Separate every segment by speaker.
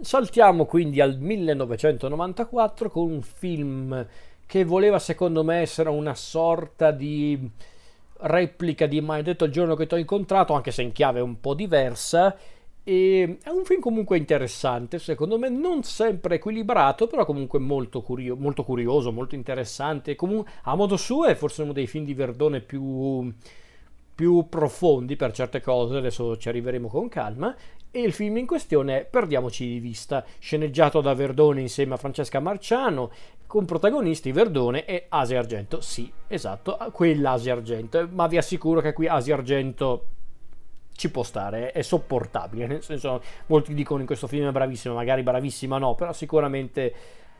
Speaker 1: Saltiamo quindi al 1994 con un film che voleva secondo me essere una sorta di replica di Mai detto il giorno che ti ho incontrato, anche se in chiave un po' diversa. E è un film comunque interessante, secondo me non sempre equilibrato, però comunque molto, curio- molto curioso, molto interessante. Comun- a modo suo è forse uno dei film di Verdone più, più profondi per certe cose, adesso ci arriveremo con calma e il film in questione è Perdiamoci di vista, sceneggiato da Verdone insieme a Francesca Marciano, con protagonisti Verdone e Asia Argento. Sì, esatto, quella Argento, ma vi assicuro che qui Asia Argento ci può stare, è sopportabile, nel senso molti dicono in questo film è bravissima, magari bravissima no, però sicuramente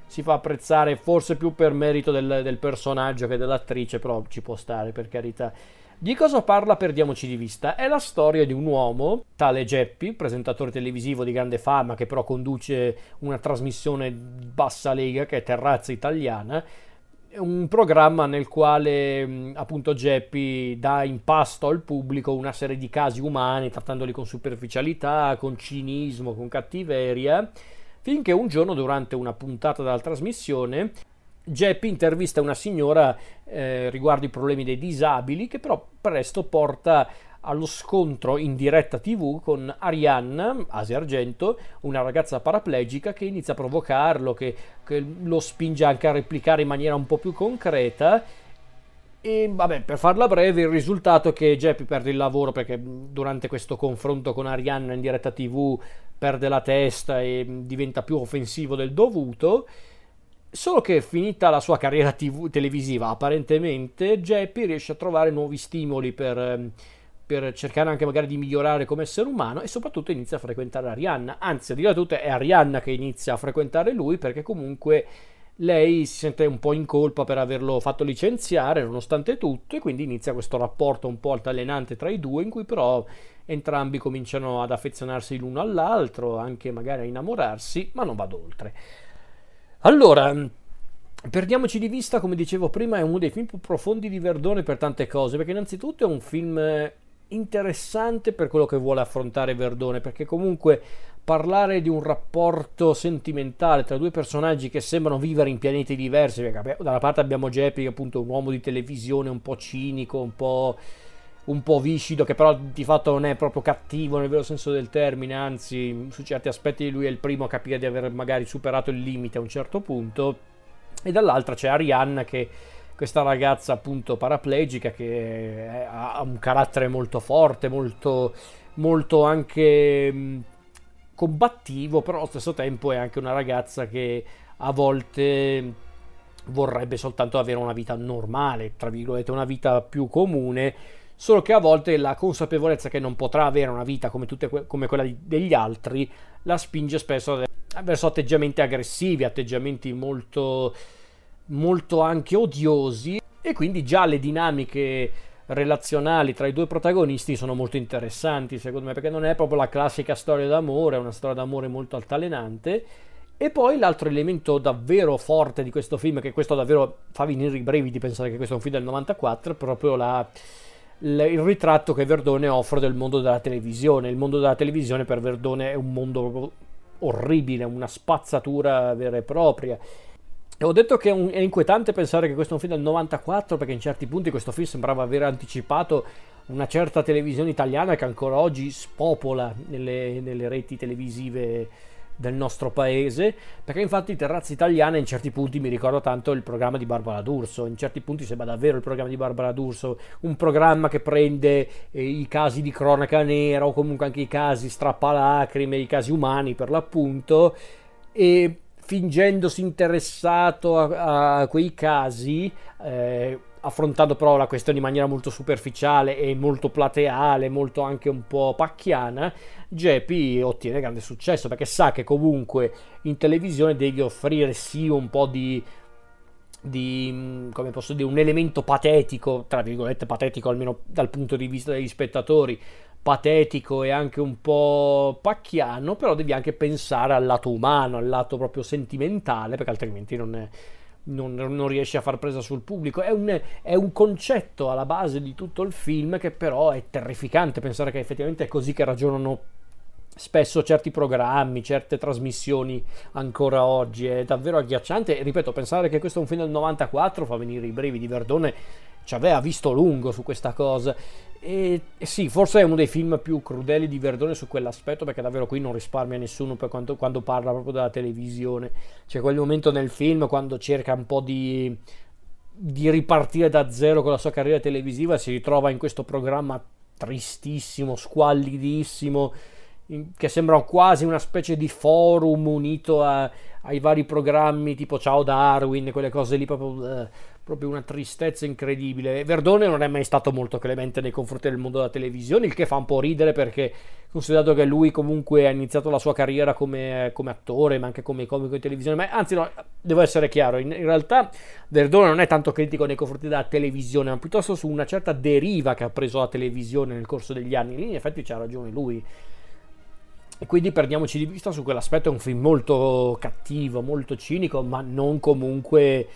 Speaker 1: si fa apprezzare forse più per merito del, del personaggio che dell'attrice, però ci può stare per carità. Di cosa parla Perdiamoci di vista? È la storia di un uomo, tale Geppi, presentatore televisivo di grande fama che però conduce una trasmissione bassa lega che è Terrazza Italiana, un programma nel quale appunto Geppi dà in pasto al pubblico una serie di casi umani, trattandoli con superficialità, con cinismo, con cattiveria, finché un giorno durante una puntata della trasmissione Geppi intervista una signora eh, riguardo i problemi dei disabili che però presto porta allo scontro in diretta tv con Arianna, Asia Argento, una ragazza paraplegica che inizia a provocarlo, che, che lo spinge anche a replicare in maniera un po' più concreta e vabbè, per farla breve, il risultato è che Geppi perde il lavoro perché durante questo confronto con Arianna in diretta TV perde la testa e diventa più offensivo del dovuto. Solo che finita la sua carriera TV, televisiva, apparentemente, Geppi riesce a trovare nuovi stimoli per, ehm, per, cercare anche magari di migliorare come essere umano e soprattutto inizia a frequentare Arianna. Anzi, a dire tutto, è Arianna che inizia a frequentare lui perché comunque lei si sente un po' in colpa per averlo fatto licenziare nonostante tutto e quindi inizia questo rapporto un po' altalenante tra i due in cui però entrambi cominciano ad affezionarsi l'uno all'altro, anche magari a innamorarsi, ma non vado oltre. Allora, perdiamoci di vista, come dicevo prima, è uno dei film più profondi di Verdone per tante cose, perché innanzitutto è un film interessante per quello che vuole affrontare Verdone, perché comunque parlare di un rapporto sentimentale tra due personaggi che sembrano vivere in pianeti diversi, perché da una parte abbiamo che appunto un uomo di televisione un po' cinico, un po' un po' viscido, che però di fatto non è proprio cattivo nel vero senso del termine, anzi su certi aspetti lui è il primo a capire di aver magari superato il limite a un certo punto, e dall'altra c'è Arianna che questa ragazza appunto paraplegica che ha un carattere molto forte, molto, molto anche mh, combattivo, però allo stesso tempo è anche una ragazza che a volte vorrebbe soltanto avere una vita normale, tra virgolette, una vita più comune solo che a volte la consapevolezza che non potrà avere una vita come, tutte, come quella degli altri la spinge spesso verso atteggiamenti aggressivi, atteggiamenti molto, molto anche odiosi. E quindi già le dinamiche relazionali tra i due protagonisti sono molto interessanti secondo me perché non è proprio la classica storia d'amore, è una storia d'amore molto altalenante. E poi l'altro elemento davvero forte di questo film, che questo davvero fa venire i brividi pensare che questo è un film del 94, è proprio la, il ritratto che Verdone offre del mondo della televisione. Il mondo della televisione per Verdone è un mondo orribile, una spazzatura vera e propria. E ho detto che è, un, è, inquietante pensare che questo è un film del 94 perché in certi punti questo film sembrava aver anticipato una certa televisione italiana che ancora oggi spopola nelle, nelle reti televisive del nostro paese, perché infatti Terrazza Italiana in certi punti mi ricorda tanto il programma di Barbara D'Urso, in certi punti sembra davvero il programma di Barbara D'Urso, un programma che prende eh, i casi di cronaca nera o comunque anche i casi strappalacrime, i casi umani per l'appunto, e fingendosi interessato a, a quei casi, eh, affrontando però la questione in maniera molto superficiale e molto plateale, molto anche un po' pacchiana, Geppi ottiene grande successo perché sa che comunque in televisione devi offrire sì un po' di, di come posso dire, un elemento patetico, tra virgolette patetico almeno dal punto di vista degli spettatori, patetico e anche un po' pacchiano, però devi anche pensare al lato umano, al lato proprio sentimentale, perché altrimenti non è non, non, riesce a far presa sul pubblico. È un, è un, concetto alla base di tutto il film che però è terrificante pensare che effettivamente è così che ragionano spesso certi programmi, certe trasmissioni ancora oggi. È davvero agghiacciante. Ripeto, pensare che questo è un film del 94 fa venire i brevi di Verdone. Ci aveva visto lungo su questa cosa. E, e, sì, forse è uno dei film più crudeli di Verdone su quell'aspetto, perché davvero qui non risparmia nessuno per quanto, quando parla proprio della televisione. C'è quel momento nel film quando cerca un po' di, di ripartire da zero con la sua carriera televisiva, si ritrova in questo programma tristissimo, squallidissimo che sembra quasi una specie di forum unito a, ai vari programmi tipo Ciao Darwin, quelle cose lì, proprio, eh, proprio, una tristezza incredibile. Verdone non è mai stato molto clemente nei confronti del mondo della televisione, il che fa un po' ridere perché considerato che lui comunque ha iniziato la sua carriera come, come attore, ma anche come comico in televisione, ma anzi no, devo essere chiaro, in, in realtà Verdone non è tanto critico nei confronti della televisione, ma piuttosto su una certa deriva che ha preso la televisione nel corso degli anni. Lì in effetti c'ha ragione lui quindi perdiamoci di vista su quell'aspetto, è un film molto cattivo, molto cinico, ma non comunque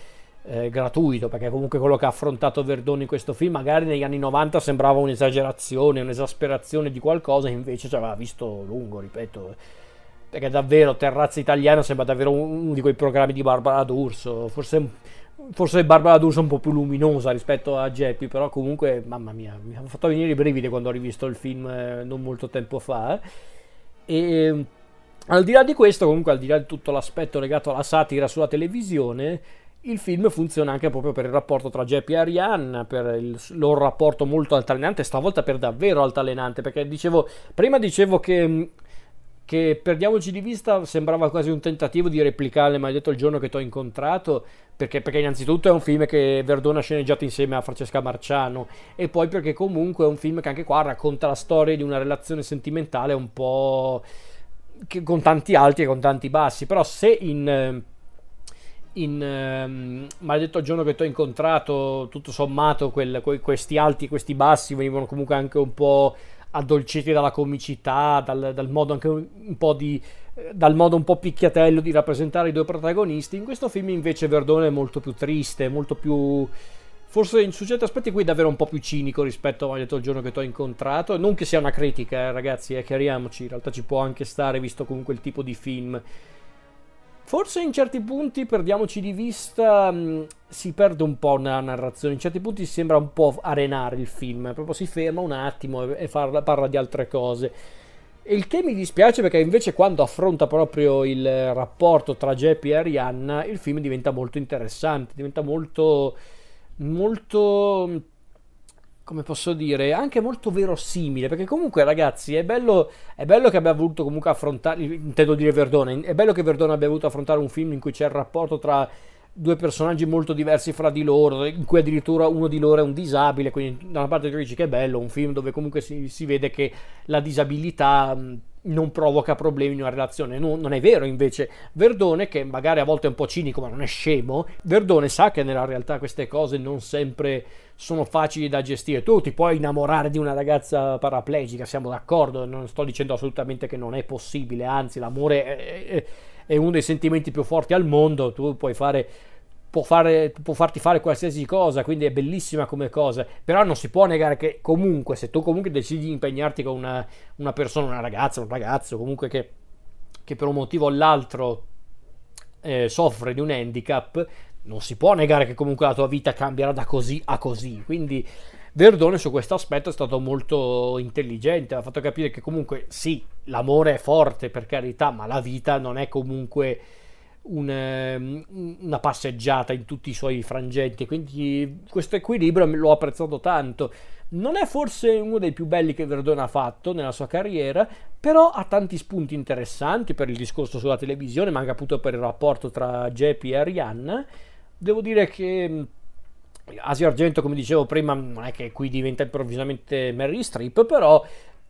Speaker 1: eh, gratuito, perché comunque quello che ha affrontato Verdone in questo film magari negli anni 90 sembrava un'esagerazione, un'esasperazione di qualcosa, invece ci aveva visto lungo, ripeto. Perché davvero Terrazza Italiana sembra davvero uno di quei programmi di Barbara D'Urso, forse forse Barbara D'Urso un po' più luminosa rispetto a Geppi, però comunque, mamma mia, mi ha fatto venire i brividi quando ho rivisto il film eh, non molto tempo fa. Eh. E al di là di questo, comunque, al di là di tutto l'aspetto legato alla satira sulla televisione, il film funziona anche proprio per il rapporto tra Jeppy e Ariane, per il loro rapporto molto altalenante, stavolta per davvero altalenante, perché dicevo, prima dicevo che, che perdiamoci di vista sembrava quasi un tentativo di replicare Maledetto il giorno che ti ho incontrato, perché, perché, innanzitutto è un film che Verdone ha sceneggiato insieme a Francesca Marciano e poi perché comunque è un film che anche qua racconta la storia di una relazione sentimentale un po' che, con tanti alti e con tanti bassi. Però se in in um, maledetto giorno che ti ho incontrato tutto sommato quel, que, questi alti e questi bassi venivano comunque anche un po' addolciti dalla comicità dal, dal modo anche un, po' di dal modo un po' picchiatello di rappresentare i due protagonisti. In questo film invece Verdone è molto più triste, molto più... Forse su certi aspetti qui è davvero un po' più cinico rispetto detto il giorno che ti ho incontrato. Non che sia una critica, eh, ragazzi, eh, chiariamoci, in realtà ci può anche stare visto comunque il tipo di film. Forse in certi punti, perdiamoci di vista, mm, si perde un po' nella narrazione. In certi punti sembra un po' arenare il film, proprio si ferma un attimo e, e parla, di altre cose. Il che mi dispiace perché invece quando affronta proprio il rapporto tra Jeppy e Arianna, il film diventa molto interessante, diventa molto molto come posso dire, anche molto verosimile, perché comunque ragazzi è bello, è bello che abbia voluto comunque affrontare, intendo dire Verdone, è bello che Verdone abbia voluto affrontare un film in cui c'è il rapporto tra due personaggi molto diversi fra di loro, in cui addirittura uno di loro è un disabile, quindi da una parte tu dici che è bello, un film dove comunque si, si vede che la disabilità non provoca problemi in una relazione. No, non è vero invece. Verdone, che magari a volte è un po' cinico, ma non è scemo, Verdone sa che nella realtà queste cose non sempre sono facili da gestire. Tu ti puoi innamorare di una ragazza paraplegica, siamo d'accordo, non sto dicendo assolutamente che non è possibile, anzi l'amore è, è, è uno dei sentimenti più forti al mondo, tu puoi fare può, fare, può farti fare qualsiasi cosa, quindi è bellissima come cosa, però non si può negare che comunque se tu comunque decidi di impegnarti con una, una persona, una ragazza, un ragazzo, comunque che, che per un motivo o l'altro eh, soffre di un handicap, non si può negare che comunque la tua vita cambierà da così a così, quindi Verdone su questo aspetto è stato molto intelligente, ha fatto capire che comunque sì, l'amore è forte per carità, ma la vita non è comunque un, ehm, una passeggiata in tutti i suoi frangenti, quindi questo equilibrio l'ho apprezzato tanto. Non è forse uno dei più belli che Verdone ha fatto nella sua carriera, però ha tanti spunti interessanti per il discorso sulla televisione, ma anche appunto per il rapporto tra Jeppy e Arianna. Devo dire che Asia Argento, come dicevo prima, non è che qui diventa improvvisamente Mary Streep, però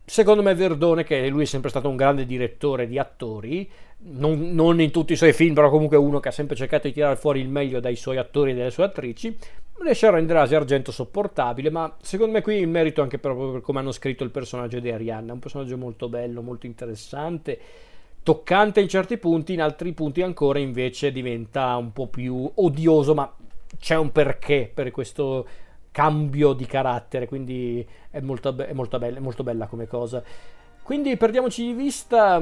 Speaker 1: secondo me Verdone, che lui è sempre stato un grande direttore di attori, non, non, in tutti i suoi film, però comunque uno che ha sempre cercato di tirare fuori il meglio dai suoi attori e dalle sue attrici, riesce a rendere Asia Argento sopportabile, ma secondo me qui il merito anche proprio per come hanno scritto il personaggio di Arianna, un personaggio molto bello, molto interessante, toccante in certi punti, in altri punti ancora invece diventa un po' più odioso, ma c'è un perché per questo cambio di carattere, quindi è molto, è molto, bella, è molto bella come cosa. Quindi perdiamoci di vista,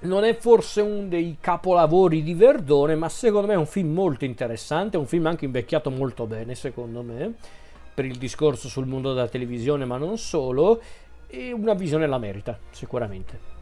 Speaker 1: non è forse un dei capolavori di Verdone, ma secondo me è un film molto interessante, un film anche invecchiato molto bene, secondo me, per il discorso sul mondo della televisione, ma non solo, e una visione la merita, sicuramente.